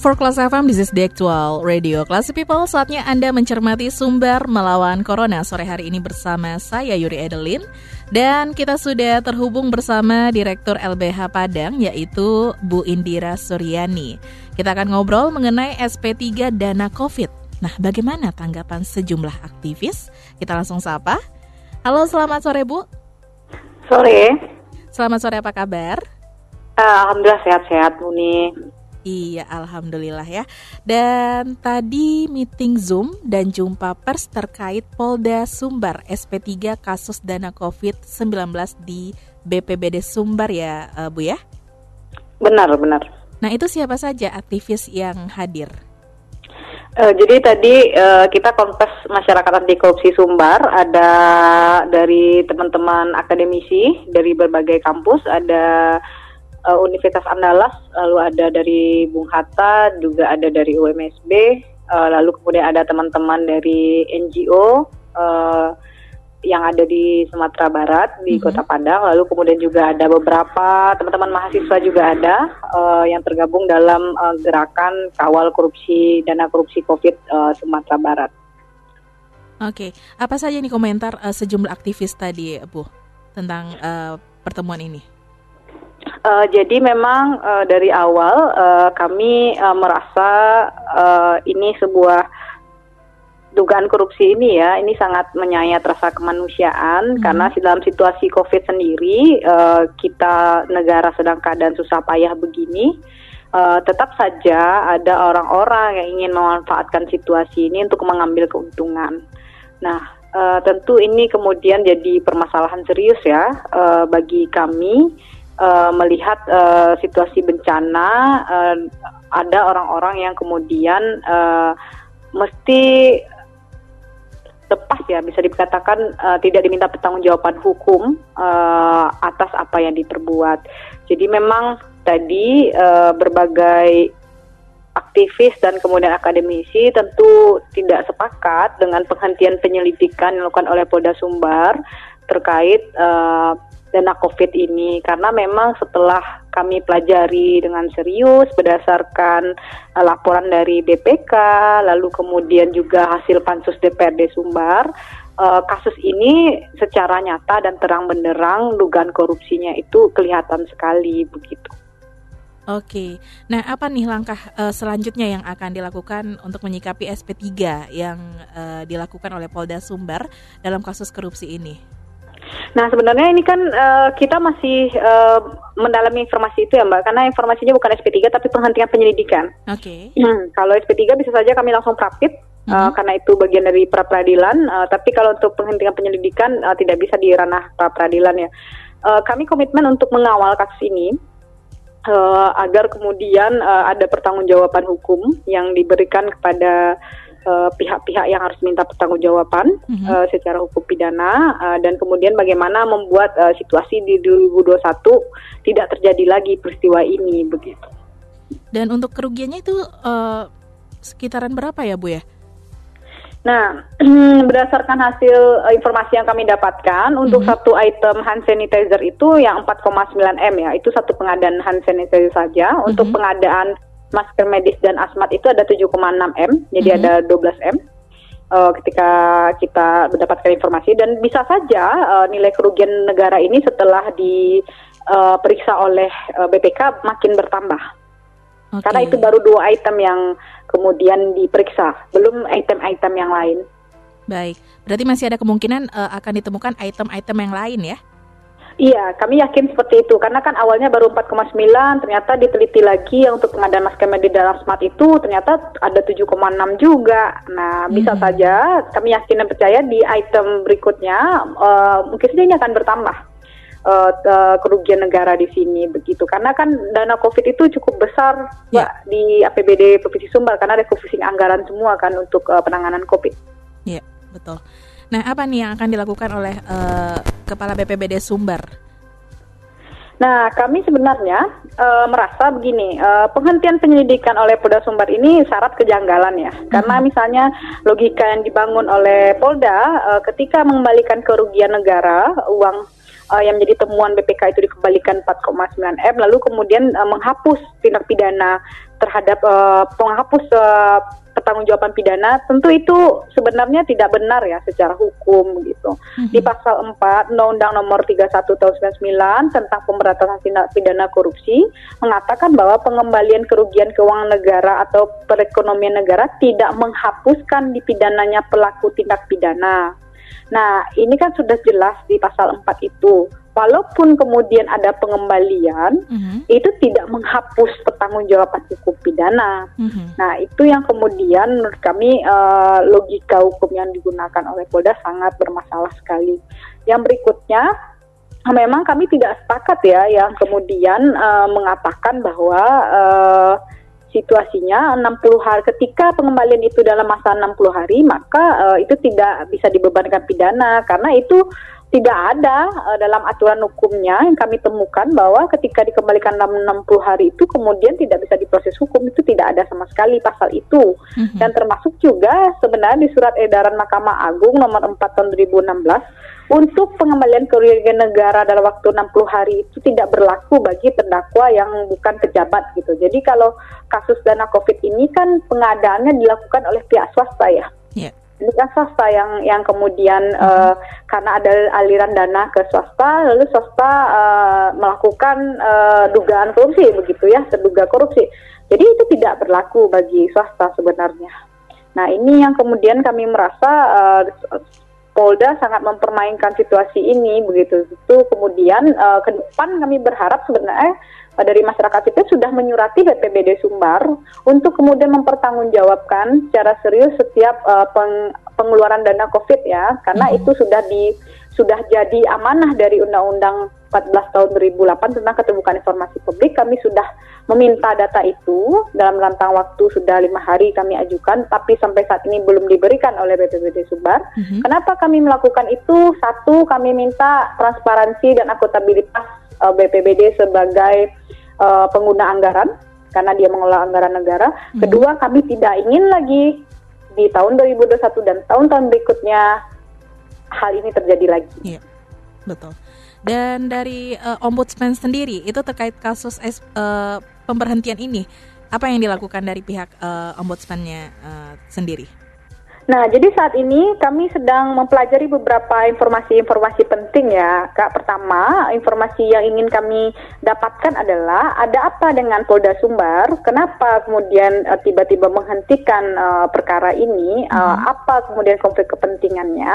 For Class FM, this is the actual radio. Classy People, saatnya Anda mencermati sumber melawan Corona. Sore hari ini bersama saya Yuri Edelin. Dan kita sudah terhubung bersama Direktur LBH Padang, yaitu Bu Indira Suryani. Kita akan ngobrol mengenai SP3 dana COVID. Nah, bagaimana tanggapan sejumlah aktivis? Kita langsung sapa. Halo, selamat sore Bu. Sore. Selamat sore, apa kabar? Alhamdulillah sehat-sehat, Muni. Iya, alhamdulillah ya. Dan tadi meeting Zoom dan jumpa pers terkait Polda Sumbar SP3 kasus dana COVID-19 di BPBD Sumbar ya, uh, Bu ya? Benar, benar. Nah, itu siapa saja aktivis yang hadir? Uh, jadi tadi uh, kita kontes masyarakat anti korupsi Sumbar ada dari teman-teman akademisi dari berbagai kampus, ada uh, Universitas Andalas, lalu ada dari Bung Hatta, juga ada dari UMSB, uh, lalu kemudian ada teman-teman dari NGO uh, yang ada di Sumatera Barat di mm-hmm. Kota Padang, lalu kemudian juga ada beberapa teman-teman mahasiswa juga ada uh, yang tergabung dalam uh, gerakan kawal korupsi dana korupsi COVID uh, Sumatera Barat. Oke, okay. apa saja nih komentar uh, sejumlah aktivis tadi, Bu, tentang uh, pertemuan ini? Uh, jadi memang uh, dari awal uh, kami uh, merasa uh, ini sebuah dugaan korupsi ini ya ini sangat menyayat rasa kemanusiaan hmm. karena dalam situasi COVID sendiri uh, kita negara sedang keadaan susah payah begini uh, tetap saja ada orang-orang yang ingin memanfaatkan situasi ini untuk mengambil keuntungan. Nah uh, tentu ini kemudian jadi permasalahan serius ya uh, bagi kami uh, melihat uh, situasi bencana uh, ada orang-orang yang kemudian uh, mesti lepas ya bisa dikatakan uh, tidak diminta pertanggungjawaban hukum uh, atas apa yang diperbuat. Jadi memang tadi uh, berbagai aktivis dan kemudian akademisi tentu tidak sepakat dengan penghentian penyelidikan yang dilakukan oleh Polda Sumbar terkait uh, dana COVID ini karena memang setelah kami pelajari dengan serius berdasarkan uh, laporan dari BPK lalu kemudian juga hasil pansus DPRD Sumbar uh, kasus ini secara nyata dan terang benderang dugaan korupsinya itu kelihatan sekali begitu. Oke, nah apa nih langkah uh, selanjutnya yang akan dilakukan untuk menyikapi SP3 yang uh, dilakukan oleh Polda Sumbar dalam kasus korupsi ini? Nah sebenarnya ini kan uh, kita masih uh, mendalami informasi itu ya Mbak, karena informasinya bukan SP3 tapi penghentian penyelidikan. Oke. Okay. Hmm, kalau SP3 bisa saja kami langsung prapit uh, uh, karena itu bagian dari pra peradilan. Uh, tapi kalau untuk penghentian penyelidikan uh, tidak bisa di ranah pra peradilan ya. Uh, kami komitmen untuk mengawal kasus ini. Uh, agar kemudian uh, ada pertanggungjawaban hukum yang diberikan kepada Eh, pihak-pihak uh, yang harus minta pertanggungjawaban mm-hmm. uh, secara hukum pidana uh, dan kemudian bagaimana membuat uh, situasi di 2021 tidak terjadi lagi peristiwa ini begitu. Dan untuk kerugiannya itu uh, sekitaran berapa ya Bu ya? Nah, berdasarkan hasil informasi yang kami dapatkan, mm-hmm. untuk satu item hand sanitizer itu yang 4,9 M ya, itu satu pengadaan hand sanitizer saja. Mm-hmm. Untuk pengadaan masker medis dan asmat itu ada 7,6 M, jadi mm -hmm. ada 12 M. Uh, ketika kita mendapatkan informasi dan bisa saja uh, nilai kerugian negara ini setelah diperiksa uh, oleh uh, BPK makin bertambah. Okay. Karena itu baru dua item yang kemudian diperiksa, belum item-item yang lain. Baik, berarti masih ada kemungkinan uh, akan ditemukan item-item yang lain ya? Iya, kami yakin seperti itu karena kan awalnya baru 4,9, ternyata diteliti lagi yang untuk pengadaan masker medis dalam smart itu ternyata ada 7,6 juga. Nah, hmm. bisa saja kami yakin dan percaya di item berikutnya uh, mungkin saja ini akan bertambah. uh, uh, kerugian negara di sini begitu karena kan dana covid itu cukup besar Ya. Mbak, di APBD Provinsi Sumbar karena refocusing anggaran semua kan untuk uh, penanganan covid. Iya, betul. Nah, apa nih yang akan dilakukan oleh eh, Kepala BPBD Sumbar? Nah, kami sebenarnya eh, merasa begini, eh, penghentian penyelidikan oleh Polda Sumbar ini syarat kejanggalan ya. Karena misalnya logika yang dibangun oleh Polda eh, ketika mengembalikan kerugian negara, uang eh, yang menjadi temuan BPK itu dikembalikan 4,9 M, lalu kemudian eh, menghapus tindak pidana terhadap eh, penghapus eh, pertanggungjawaban pidana, tentu itu sebenarnya tidak benar ya secara hukum gitu. Di pasal 4 Undang-Undang Nomor 31 Tahun 99 tentang pemberantasan tindak pidana korupsi mengatakan bahwa pengembalian kerugian keuangan negara atau perekonomian negara tidak menghapuskan dipidananya pelaku tindak pidana. Nah, ini kan sudah jelas di pasal 4 itu. Walaupun kemudian ada pengembalian, Mhm, itu tidak menghapus pertanggungjawaban hukum pidana. mhm. Nah, itu yang kemudian menurut kami eh, logika hukum yang digunakan oleh Polda sangat bermasalah sekali. Yang berikutnya, memang kami tidak sepakat ya yang kemudian eh, mengatakan bahwa eh, situasinya 60 hari ketika pengembalian itu dalam masa 60 hari maka eh, itu tidak bisa dibebankan pidana karena itu tidak ada eh, dalam aturan hukumnya yang kami temukan bahwa ketika dikembalikan dalam 60 hari itu kemudian tidak bisa diproses hukum itu tidak ada sama sekali pasal itu Mhm. dan termasuk juga sebenarnya di surat edaran Mahkamah Agung nomor 4 tahun 2016 untuk pengembalian kerugian negara dalam waktu 60 hari itu tidak berlaku bagi terdakwa yang bukan pejabat gitu. Jadi kalau kasus dana Covid ini kan pengadaannya dilakukan oleh pihak swasta ya. Iya. Ini kan swasta yang yang kemudian eh, karena ada aliran dana ke swasta, lalu swasta eh, melakukan eh, dugaan korupsi begitu ya, terduga korupsi. Jadi itu tidak berlaku bagi swasta sebenarnya. Nah ini yang kemudian kami merasa eh, Polda sangat mempermainkan situasi ini begitu. Itu kemudian eh, ke depan kami berharap sebenarnya dari masyarakat sipil sudah menyurati BPBD Sumbar untuk kemudian mempertanggungjawabkan secara serius setiap eh, peng- pengeluaran dana Covid ya, karena itu sudah di sudah jadi amanah dari Undang-Undang 14 tahun 2008 tentang keterbukaan informasi publik. Kami sudah meminta data itu dalam rentang waktu sudah lima hari kami ajukan, tapi sampai saat ini belum diberikan oleh BPBD Sumbar. Mhm. Kenapa kami melakukan itu? Satu, kami minta transparansi dan akuntabilitas eh, BPBD sebagai eh, pengguna anggaran karena dia mengelola anggaran negara. Kedua, kami tidak ingin lagi di tahun 2021 dan tahun-tahun berikutnya hal ini terjadi lagi. Iya, betul. Dan dari eh, ombudsman sendiri itu terkait kasus eh, pemberhentian ini, apa yang dilakukan dari pihak eh, ombudsmannya eh, sendiri? Nah, jadi saat ini kami sedang mempelajari beberapa informasi-informasi penting ya, Kak. Pertama, informasi yang ingin kami dapatkan adalah ada apa dengan Polda Sumbar? Kenapa kemudian eh, tiba-tiba menghentikan eh, perkara ini? Eh, apa kemudian konflik kepentingannya?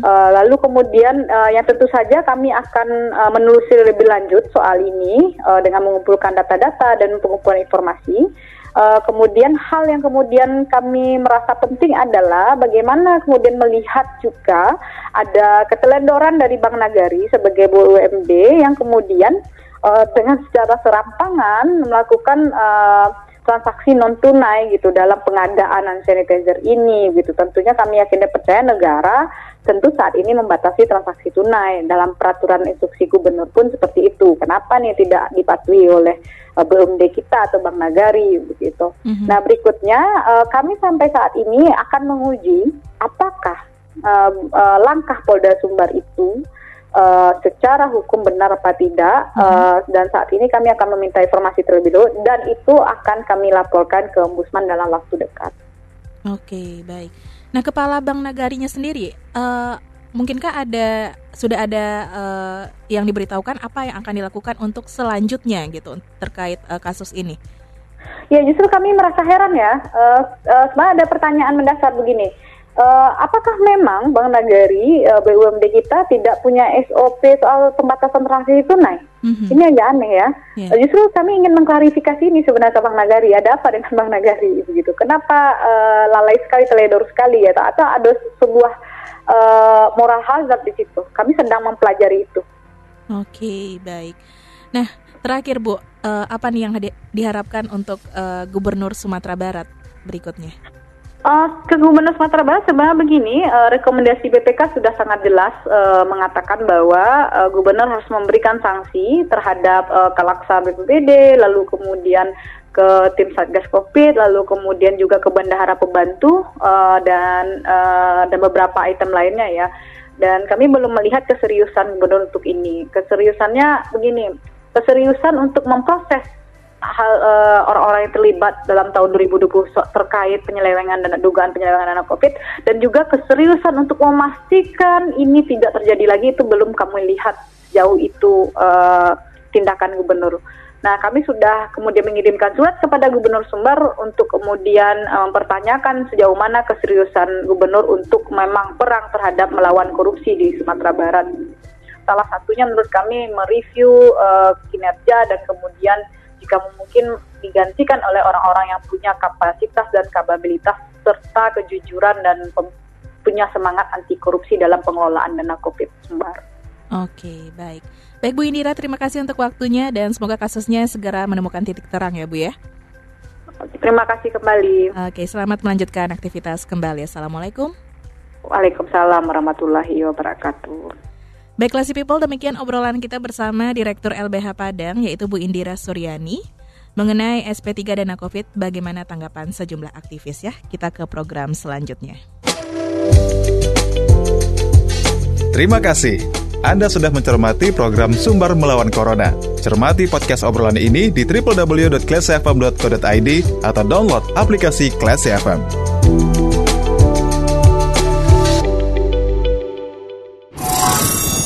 Eh, lalu kemudian eh, yang tentu saja kami akan eh, menelusuri lebih lanjut soal ini eh, dengan mengumpulkan data-data dan pengumpulan informasi. Uh, kemudian hal yang kemudian kami merasa penting adalah bagaimana kemudian melihat juga ada keteledoran dari Bank Nagari sebagai BUMD yang kemudian uh, dengan secara serampangan melakukan uh, transaksi non tunai gitu dalam pengadaan hand sanitizer ini gitu. Tentunya kami yakin dan percaya negara tentu saat ini membatasi transaksi tunai dalam peraturan instruksi gubernur pun seperti itu. Kenapa nih tidak dipatuhi oleh uh, BUMD kita atau Bank Nagari begitu. Mhm. Nah berikutnya uh, kami sampai saat ini akan menguji apakah uh, uh, langkah Polda Sumbar itu uh, secara hukum benar apa tidak uh, dan saat ini kami akan meminta informasi terlebih dahulu dan itu akan kami laporkan ke Ombudsman dalam waktu dekat. Oke, baik. Nah, kepala Bank Nagarinya sendiri, eh, mungkinkah ada sudah ada eh, yang diberitahukan apa yang akan dilakukan untuk selanjutnya gitu terkait eh, kasus ini? Ya justru kami merasa heran ya. Uh, uh, sebenarnya ada pertanyaan mendasar begini. Uh, apakah memang Bank Nagari uh, BUMD kita tidak punya SOP soal pembatasan transaksi tunai? Mhm. Ini agak aneh ya. Iya. Uh, justru kami ingin mengklarifikasi ini sebenarnya ke Bank Nagari. Ada apa dengan Bank Nagari begitu? Kenapa uh, lalai sekali, teledor sekali ya? Atau ada sebuah uh, moral hazard di situ? Kami sedang mempelajari itu. Oke, baik. Nah, terakhir Bu, uh, apa nih yang diharapkan untuk uh, Gubernur Sumatera Barat berikutnya? Uh, Gubernur Sumatera Barat sebenarnya begini, uh, rekomendasi BPK sudah sangat jelas uh, mengatakan bahwa uh, Gubernur harus memberikan sanksi terhadap uh, kelaksa BPBD, lalu kemudian ke tim Satgas Covid, lalu kemudian juga ke bendahara pembantu uh, dan uh, dan beberapa item lainnya ya. Dan kami belum melihat keseriusan Gubernur untuk ini. Keseriusannya begini, keseriusan untuk memproses hal uh, orang-orang yang terlibat dalam tahun 2020 terkait penyelewengan dan dugaan penyelewengan dana Covid dan juga keseriusan untuk memastikan ini tidak terjadi lagi itu belum kami lihat jauh itu uh, tindakan gubernur. Nah, kami sudah kemudian mengirimkan surat kepada Gubernur Sumbar untuk kemudian uh, mempertanyakan sejauh mana keseriusan gubernur untuk memang perang terhadap melawan korupsi di Sumatera Barat. Salah satunya menurut kami mereview uh, kinerja dan kemudian jika mungkin digantikan oleh orang-orang yang punya kapasitas dan kapabilitas serta kejujuran dan punya semangat anti korupsi dalam pengelolaan dana COVID Sumbar. Oke, baik. Baik Bu Indira, terima kasih untuk waktunya dan semoga kasusnya segera menemukan titik terang ya Bu ya. Terima kasih kembali. Oke, selamat melanjutkan aktivitas kembali. Assalamualaikum. Waalaikumsalam warahmatullahi wabarakatuh. Baiklah si people, demikian obrolan kita bersama Direktur LBH Padang yaitu Bu Indira Suryani mengenai SP3 dana COVID bagaimana tanggapan sejumlah aktivis ya. Kita ke program selanjutnya. Terima kasih. Anda sudah mencermati program Sumber Melawan Corona. Cermati podcast obrolan ini di www.classfm.co.id atau download aplikasi Classy FM.